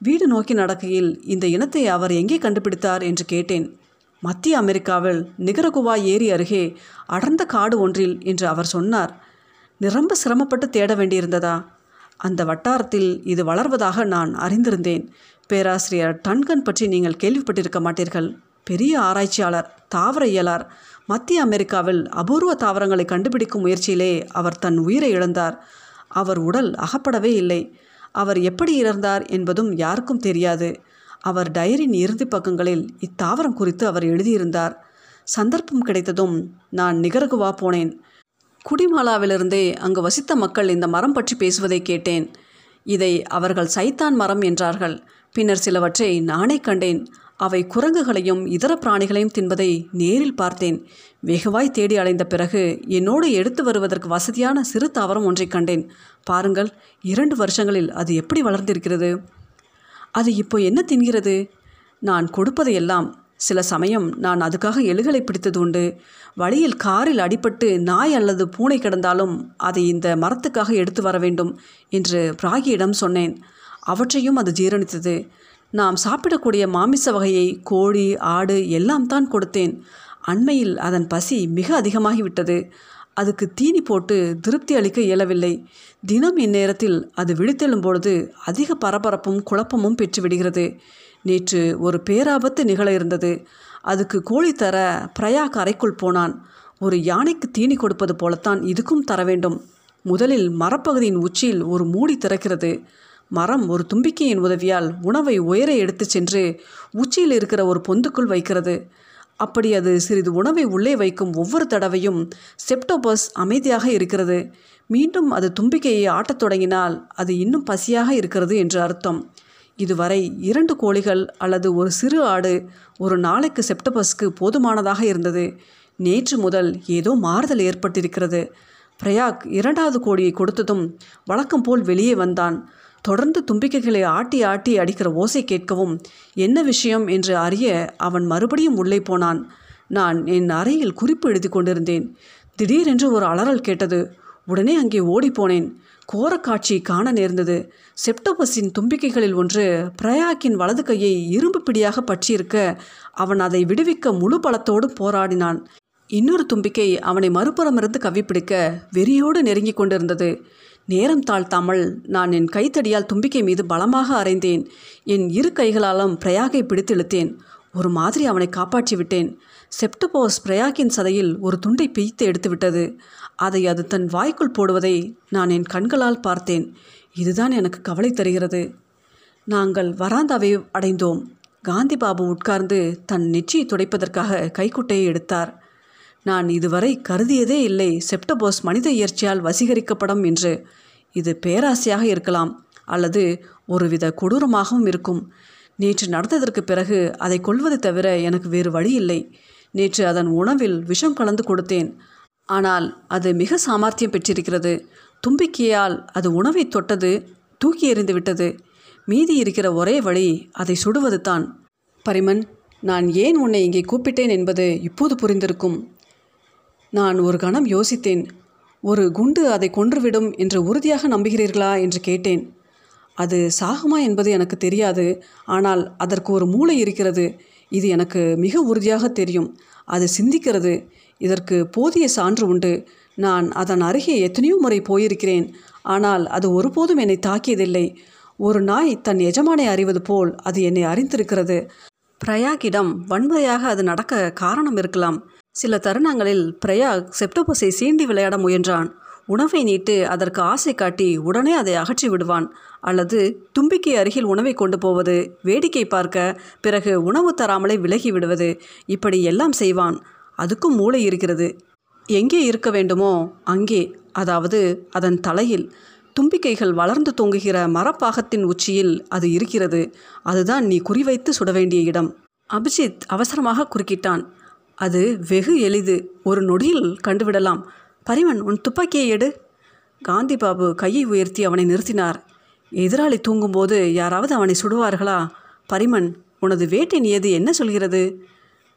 வீடு நோக்கி நடக்கையில் இந்த இனத்தை அவர் எங்கே கண்டுபிடித்தார் என்று கேட்டேன். மத்திய அமெரிக்காவில் நிகரகுவா ஏரி அருகே அடர்ந்த காடு ஒன்றில் என்று அவர் சொன்னார். நிரம்ப சிரமப்பட்டு தேட வேண்டியிருந்ததா? அந்த வட்டாரத்தில் இது வளர்வதாக நான் அறிந்திருந்தேன். பேராசிரியர் டன்கன் பற்றி நீங்கள் கேள்விப்பட்டிருக்க மாட்டீர்கள். பெரிய ஆராய்ச்சியாளர் தாவர இயலார் மத்திய அமெரிக்காவில் அபூர்வ தாவரங்களை கண்டுபிடிக்கும் முயற்சியிலே அவர் தன் உயிரை இழந்தார். அவர் உடல் அகப்படவே இல்லை. அவர் எப்படி இறந்தார் என்பதும் யாருக்கும் தெரியாது. அவர் டயரின் இறுதி பக்கங்களில் இத்தாவரம் குறித்து அவர் எழுதியிருந்தார். சந்தர்ப்பம் கிடைத்ததும் நான் நிகரகுவா போனேன். குடிமாலாவிலிருந்தே அங்கு வசித்த மக்கள் இந்த மரம் பற்றி பேசுவதை கேட்டேன். இதை அவர்கள் சைத்தான் மரம் என்றார்கள். பின்னர் சிலவற்றை நானே கண்டேன். அவை குரங்குகளையும் இதர பிராணிகளையும் தின்பதை நேரில் பார்த்தேன். வெகுவாய் தேடி அலைந்த பிறகு என்னோடு எடுத்து வருவதற்கு வசதியான சிறு தாவரம் ஒன்றை கண்டேன். பாருங்கள் இரண்டு வருஷங்களில் அது எப்படி வளர்ந்திருக்கிறது? அது இப்போ என்ன தின்கிறது? நான் கொடுப்பதையெல்லாம் சில சமயம் நான் அதுக்காக எலுகளை பிடித்தது உண்டு. வழியில் காரில் அடிபட்டு நாய் அல்லது பூனை கிடந்தாலும் அதை இந்த மரத்துக்காக எடுத்து வர வேண்டும் என்று பிராகியிடம் சொன்னேன். அவற்றையும் அது ஜீரணித்தது. நாம் சாப்பிடக்கூடிய மாமிச வகையை கோழி ஆடு எல்லாம் தான் கொடுத்தேன். அண்மையில் அதன் பசி மிக அதிகமாகிவிட்டது. அதுக்கு தீனி போட்டு திருப்தி அளிக்க இயலவில்லை. தினம் இந்நேரத்தில் அது விழித்தெழும் பொழுது அதிக பரபரப்பும் குழப்பமும் பெற்று விடுகிறது. நேற்று ஒரு பேராபத்து நிகழ இருந்தது. அதுக்கு கோழி தர பிரயாக் அறைக்குள் போனான். ஒரு யானைக்கு தீனி கொடுப்பது போலத்தான் இதுக்கும் தர வேண்டும். முதலில் மரப்பகுதியின் உச்சியில் ஒரு மூடி திறக்கிறது. மரம் ஒரு தும்பிக்கையின் உதவியால் உணவை உயர எடுத்துச் சென்று உச்சியில் இருக்கிற ஒரு பொந்துக்குள் வைக்கிறது. அப்படி அது சிறிது உணவை உள்ளே வைக்கும் ஒவ்வொரு தடவையும் செப்டோபஸ் அமைதியாக இருக்கிறது. மீண்டும் அது தும்பிக்கையை ஆட்டத் தொடங்கினால் அது இன்னும் பசியாக இருக்கிறது என்று அர்த்தம். இதுவரை இரண்டு கோழிகள் அல்லது ஒரு சிறு ஆடு ஒரு நாளைக்கு செப்டபஸ்க்கு போதுமானதாக இருந்தது. நேற்று முதல் ஏதோ மாறுதல் ஏற்பட்டிருக்கிறது. பிரயாக் இரண்டாவது கோழியை கொடுத்ததும் வழக்கம் போல் வெளியே வந்தான். தொடர்ந்து தும்பிக்கைகளை ஆட்டி ஆட்டி அடிக்கிற ஓசை கேட்கவும் என்ன விஷயம்? என்று அறிய அவன் மறுபடியும் உள்ளே போனான். நான் என் அறையில் குறிப்பு எழுதி கொண்டிருந்தேன். திடீரென்று ஒரு அலறல் கேட்டது. உடனே அங்கே ஓடிப்போனேன் கோரக்காட்சி காண நேர்ந்தது. செப்டோபஸின் தும்பிக்கைகளில் ஒன்று பிரயாக்கின் வலது கையை இரும்பு பிடியாக பற்றியிருக்க அவன் அதை விடுவிக்க முழு பலத்தோடு போராடினான். இன்னொரு தும்பிக்கை அவனை மறுபுறமிருந்து கவ்விப்பிடிக்க வெறியோடு நெருங்கி கொண்டிருந்தது. நேரம் தாழ்த்தாமல் நான் என் கைத்தடியால் தும்பிக்கை மீது பலமாக அரைந்தேன் என் இரு கைகளாலும் பிரயாகை பிடித்து இழுத்தேன். ஒரு மாதிரி அவனை காப்பாற்றி விட்டேன். செப்டபோஸ் பிரயாகின் சதையில் ஒரு துண்டை பிய்த்து எடுத்துவிட்டது. அதை அது தன் வாய்க்குள் போடுவதை நான் என் கண்களால் பார்த்தேன். இதுதான் எனக்கு கவலை தருகிறது. நாங்கள் வராந்தாவை அடைந்தோம். காந்தி பாபு உட்கார்ந்து தன் நெற்றியை துடைப்பதற்காக கைக்குட்டையை எடுத்தார். நான் இதுவரை கருதியதே இல்லை. செப்டபோஸ் மனித இயற்சியால் வசீகரிக்கப்படும் என்று. இது பேராசையாக இருக்கலாம். அல்லது ஒருவித கொடூரமாகவும் இருக்கும். நேற்று நடந்ததற்கு பிறகு அதை கொள்வது தவிர எனக்கு வேறு வழி இல்லை. நேற்று அதன் உணவில் விஷம் கலந்து கொடுத்தேன். ஆனால் அது மிக சாமர்த்தியம் பெற்றிருக்கிறது. தும்பிக்கையால் அது உணவை தொட்டது தூக்கி எறிந்து விட்டது. மீதி இருக்கிற ஒரே வழி அதை சுடுவது தான் பரிமன் நான் ஏன் உன்னை இங்கே கூப்பிட்டேன் என்பது இப்போது புரிந்திருக்கும். நான் ஒரு கணம் யோசித்தேன். ஒரு குண்டு அதை கொன்றுவிடும் என்று உறுதியாக நம்புகிறீர்களா என்று கேட்டேன். அது சாகுமா என்பது எனக்கு தெரியாது. ஆனால் அதற்கு ஒரு மூளை இருக்கிறது. இது எனக்கு மிக உறுதியாக தெரியும். அது சிந்திக்கிறது. இதற்கு போதிய சான்று உண்டு. நான் அதன் அருகே எத்தனையோ முறை போயிருக்கிறேன். ஆனால் அது ஒருபோதும் என்னை தாக்கியதில்லை. ஒரு நாய் தன் எஜமானை அறிவது போல் அது என்னை அறிந்திருக்கிறது. பிரயாகிடம் வன்முறையாக அது நடக்க காரணம் இருக்கலாம். சில தருணங்களில் பிரயாக் செப்டோபஸை சீண்டி விளையாட முயன்றான். உணவை நீட்டு அதற்கு ஆசை காட்டி உடனே அதை அகற்றி விடுவான். அல்லது தும்பிக்கை அருகில் உணவை கொண்டு போவது வேடிக்கை பார்க்க பிறகு உணவு தராமலே விலகி விடுவது இப்படி எல்லாம் செய்வான். அதுக்கும் மூளை இருக்கிறது. எங்கே இருக்க வேண்டுமோ அங்கே அதாவது அதன் தலையில். தும்பிக்கைகள் வளர்ந்து தொங்குகிற மரப்பாகத்தின் உச்சியில் அது இருக்கிறது. அதுதான் நீ குறிவைத்து சுட வேண்டிய இடம். அபிஜித் அவசரமாக குறுக்கிட்டான். அது வெகு எளிது. ஒரு நொடியில் கண்டுவிடலாம். பரிமன் உன் துப்பாக்கியை எடு. காந்தி பாபு கையை உயர்த்தி அவனை நிறுத்தினார். எதிராளி தூங்கும்போது யாராவது அவனை சுடுவார்களா? பரிமன் உனது வேட்டை நியது என்ன சொல்கிறது?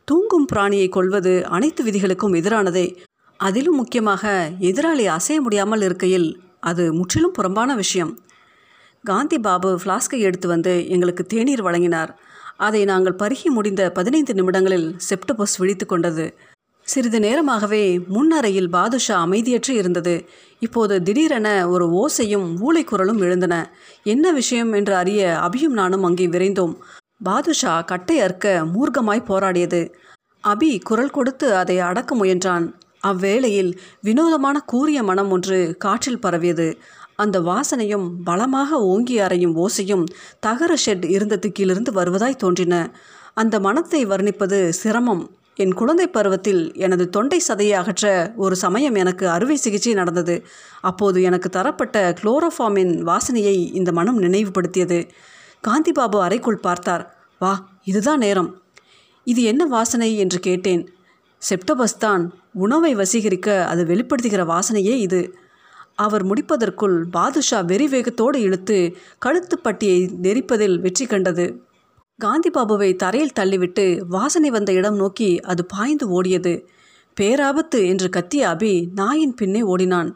தூங்கும் பிராணியை கொள்வது அனைத்து விதிகளுக்கும் எதிரானதே. அதிலும் முக்கியமாக எதிராளி அசைய முடியாமல் இருக்கையில் அது முற்றிலும் புறம்பான விஷயம். காந்தி பாபு ஃப்ளாஸ்கை எடுத்து வந்து எங்களுக்கு தேநீர் வழங்கினார். அதை நாங்கள் பருகி முடிந்த பதினைந்து நிமிடங்களில் செப்டபஸ் விழித்து கொண்டது. சிறிது நேரமாகவே முன்னறையில் பாதுஷா அமைதியற்று இருந்தது. இப்போது திடீரென ஒரு ஓசையும் ஊளைக்குரலும் எழுந்தன. என்ன விஷயம்? என்று அறிய அபியும் நானும் அங்கே விரைந்தோம். பாதுஷா கட்டை அறுக்க மூர்க்கமாய் போராடியது. அபி குரல் கொடுத்து அதை அடக்க முயன்றான். அவ்வேளையில் வினோதமான கூரிய மனம் ஒன்று காற்றில் பரவியது. அந்த வாசனையும் பலமாக ஓங்கி அறையும் ஓசையும் தகர ஷெட் இருந்த திக்கிலிருந்து வருவதாய் தோன்றின. அந்த மனத்தை வர்ணிப்பது சிரமம். என் குழந்தை பருவத்தில் எனது தொண்டை சதையை அகற்ற ஒரு சமயம் எனக்கு அறுவை சிகிச்சை நடந்தது. அப்போது எனக்கு தரப்பட்ட குளோரோஃபார்மின் வாசனையை இந்த மனம் நினைவுபடுத்தியது. காந்திபாபு அறைக்குள் பார்த்தார். வா இதுதான் நேரம். இது என்ன வாசனை? என்று கேட்டேன். செப்டபஸ் தான். உணவை வசீகரிக்க அது வெளிப்படுத்துகிற வாசனையே இது. அவர் முடிப்பதற்குள் பாதுஷா வெறி வேகத்தோடு இழுத்து கழுத்துப்பட்டியை நெரிப்பதில் வெற்றி கண்டது. காந்திபாபுவை தரையில் தள்ளிவிட்டு வாசனை வந்த இடம் நோக்கி அது பாய்ந்து ஓடியது. பேராபத்து என்று கத்திய அபி நாயின் பின்னே ஓடினான்.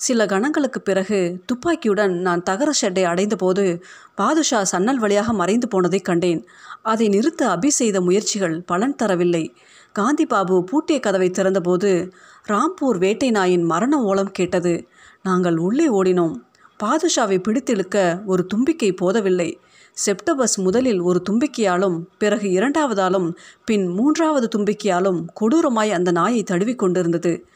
சில கணங்களுக்கு பிறகு துப்பாக்கியுடன் நான் தகர ஷெட்டை அடைந்தபோது பாதுஷா சன்னல் வழியாக மறைந்து போனதை கண்டேன். அதை நிறுத்த அபி செய்த முயற்சிகள் பலன் தரவில்லை. காந்திபாபு பூட்டிய கதவை திறந்தபோது ராம்பூர் வேட்டை நாயின் மரண ஓலம் கேட்டது. நாங்கள் உள்ளே ஓடினோம். பாதுஷாவை பிடித்திழுக்க ஒரு தும்பிக்கை போதவில்லை. செப்டபஸ் முதலில் ஒரு தும்பிக்கையாலும் பிறகு இரண்டாவதாலும் பின் மூன்றாவது தும்பிக்கையாலும் கொடூரமாய் அந்த நாயை தழுவி கொண்டிருந்தது.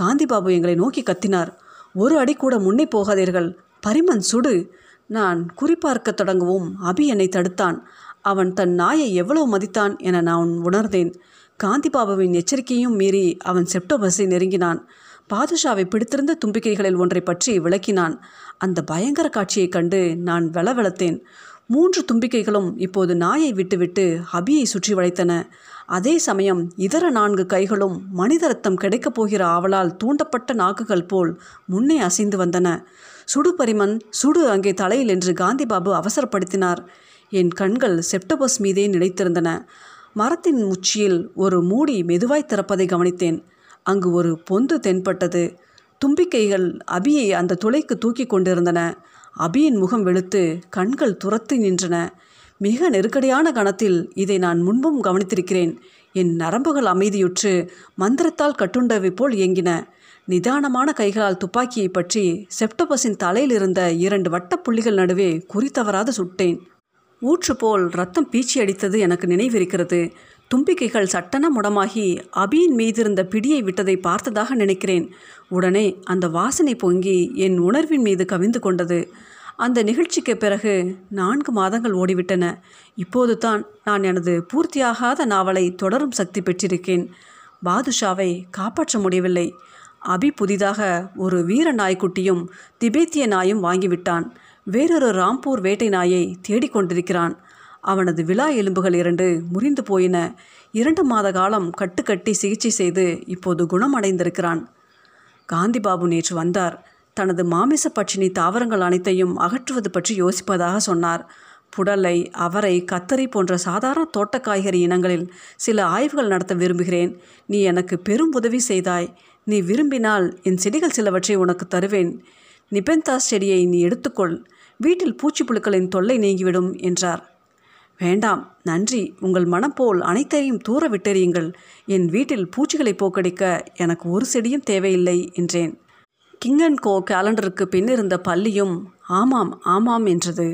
காந்திபாபு எங்களை நோக்கி கத்தினார் ஒரு அடி கூட முன்னே போகாதீர்கள் பரிமன் சுடு. நான் குறிப்பார்க்க தொடங்கவும் அபி என்னை தடுத்தான். அவன் தன் நாயை எவ்வளவு மதித்தான் என நான் உணர்ந்தேன். காந்திபாபுவின் எச்சரிக்கையும் மீறி அவன் செப்டபஸை நெருங்கினான். பாதுஷாவை பிடித்திருந்த தும்பிக்கைகளில் ஒன்றை பற்றி விளக்கினான். அந்த பயங்கர காட்சியைக் கண்டு நான் வெளவெளத்தேன். மூன்று தும்பிக்கைகளும் இப்போது நாயை விட்டுவிட்டு அபியை சுற்றி வளைத்தன. அதே சமயம் இதர நான்கு கைகளும் மனித ரத்தம் கிடைக்கப் போகிற ஆவலால் தூண்டப்பட்ட நாக்குகள் போல் முன்னே அசைந்து வந்தன. சுடு பரிமன் சுடு அங்கே தலையில் என்று காந்திபாபு அவசரப்படுத்தினார். என் கண்கள் செப்டபஸ் மீதே நிலைத்திருந்தன. மரத்தின் உச்சியில் ஒரு மூடி மெதுவாய் திறப்பதை கவனித்தேன். அங்கு ஒரு பொந்து தென்பட்டது. தும்பிக்கைகள் அபியை அந்த துளைக்கு தூக்கி கொண்டிருந்தன. அபியின் முகம் வெளுத்து கண்கள் துரத்தி நின்றன. மிக நெருக்கடியான கணத்தில் இதை நான் முன்பும் கவனித்திருக்கிறேன். என் நரம்புகள் அமைதியுற்று மந்திரத்தால் கட்டுண்டவை போல் இயங்கின. நிதானமான கைகளால் துப்பாக்கியை பற்றி செப்டபஸின் தலையில் இருந்த இரண்டு வட்ட புள்ளிகள் நடுவே குறித்தவராது சுட்டேன். ஊற்று போல் ரத்தம் பீச்சி அடித்தது எனக்கு நினைவிருக்கிறது. தும்பிக்கைகள் சட்டன முடமாகி அபியின் மீதிருந்த பிடியை விட்டதை பார்த்ததாக நினைக்கிறேன். உடனே அந்த வாசனை பொங்கி என் உணர்வின் மீது கவிந்து கொண்டது. அந்த நிகழ்ச்சிக்கு பிறகு நான்கு மாதங்கள் ஓடிவிட்டன. இப்போது தான் நான் எனது பூர்த்தியாகாத நாவலை தொடரும் சக்தி பெற்றிருக்கேன். பாதுஷாவை காப்பாற்ற முடியவில்லை. அபி புதிதாக ஒரு வீர நாய்க்குட்டியும் திபேத்திய நாயும் வாங்கிவிட்டான். வேறொரு ராம்பூர் வேட்டை நாயை தேடிக்கொண்டிருக்கிறான். அவனது விழா எலும்புகள் இரண்டு முறிந்து போயின. இரண்டு மாத காலம் கட்டுக்கட்டி சிகிச்சை செய்து இப்போது குணமடைந்திருக்கிறான். காந்திபாபு நேற்று வந்தார். தனது மாமிச பட்சினி தாவரங்கள் அனைத்தையும் அகற்றுவது பற்றி யோசிப்பதாக சொன்னார். புடலை அவரை கத்தரி போன்ற சாதாரண தோட்ட காய்கறி இனங்களில் சில ஆய்வுகள் நடத்த விரும்புகிறேன். நீ எனக்கு பெரும் உதவி செய்தாய். நீ விரும்பினால் என் செடிகள் சிலவற்றை உனக்கு தருவேன். நிபெந்தாஸ் செடியை நீ எடுத்துக்கொள். வீட்டில் பூச்சி புழுக்களின் தொல்லை நீங்கிவிடும் என்றார். வேண்டாம் நன்றி. உங்கள் மனம் போல் அனைத்தையும் தூர விட்டெறியுங்கள் என் வீட்டில் பூச்சிகளை போக்கடிக்க எனக்கு ஒரு செடியும் தேவையில்லை என்றேன். கிங் அண்ட் கோ கேலண்டருக்கு பின்னிருந்த பள்ளியும் ஆமாம் ஆமாம் என்றது.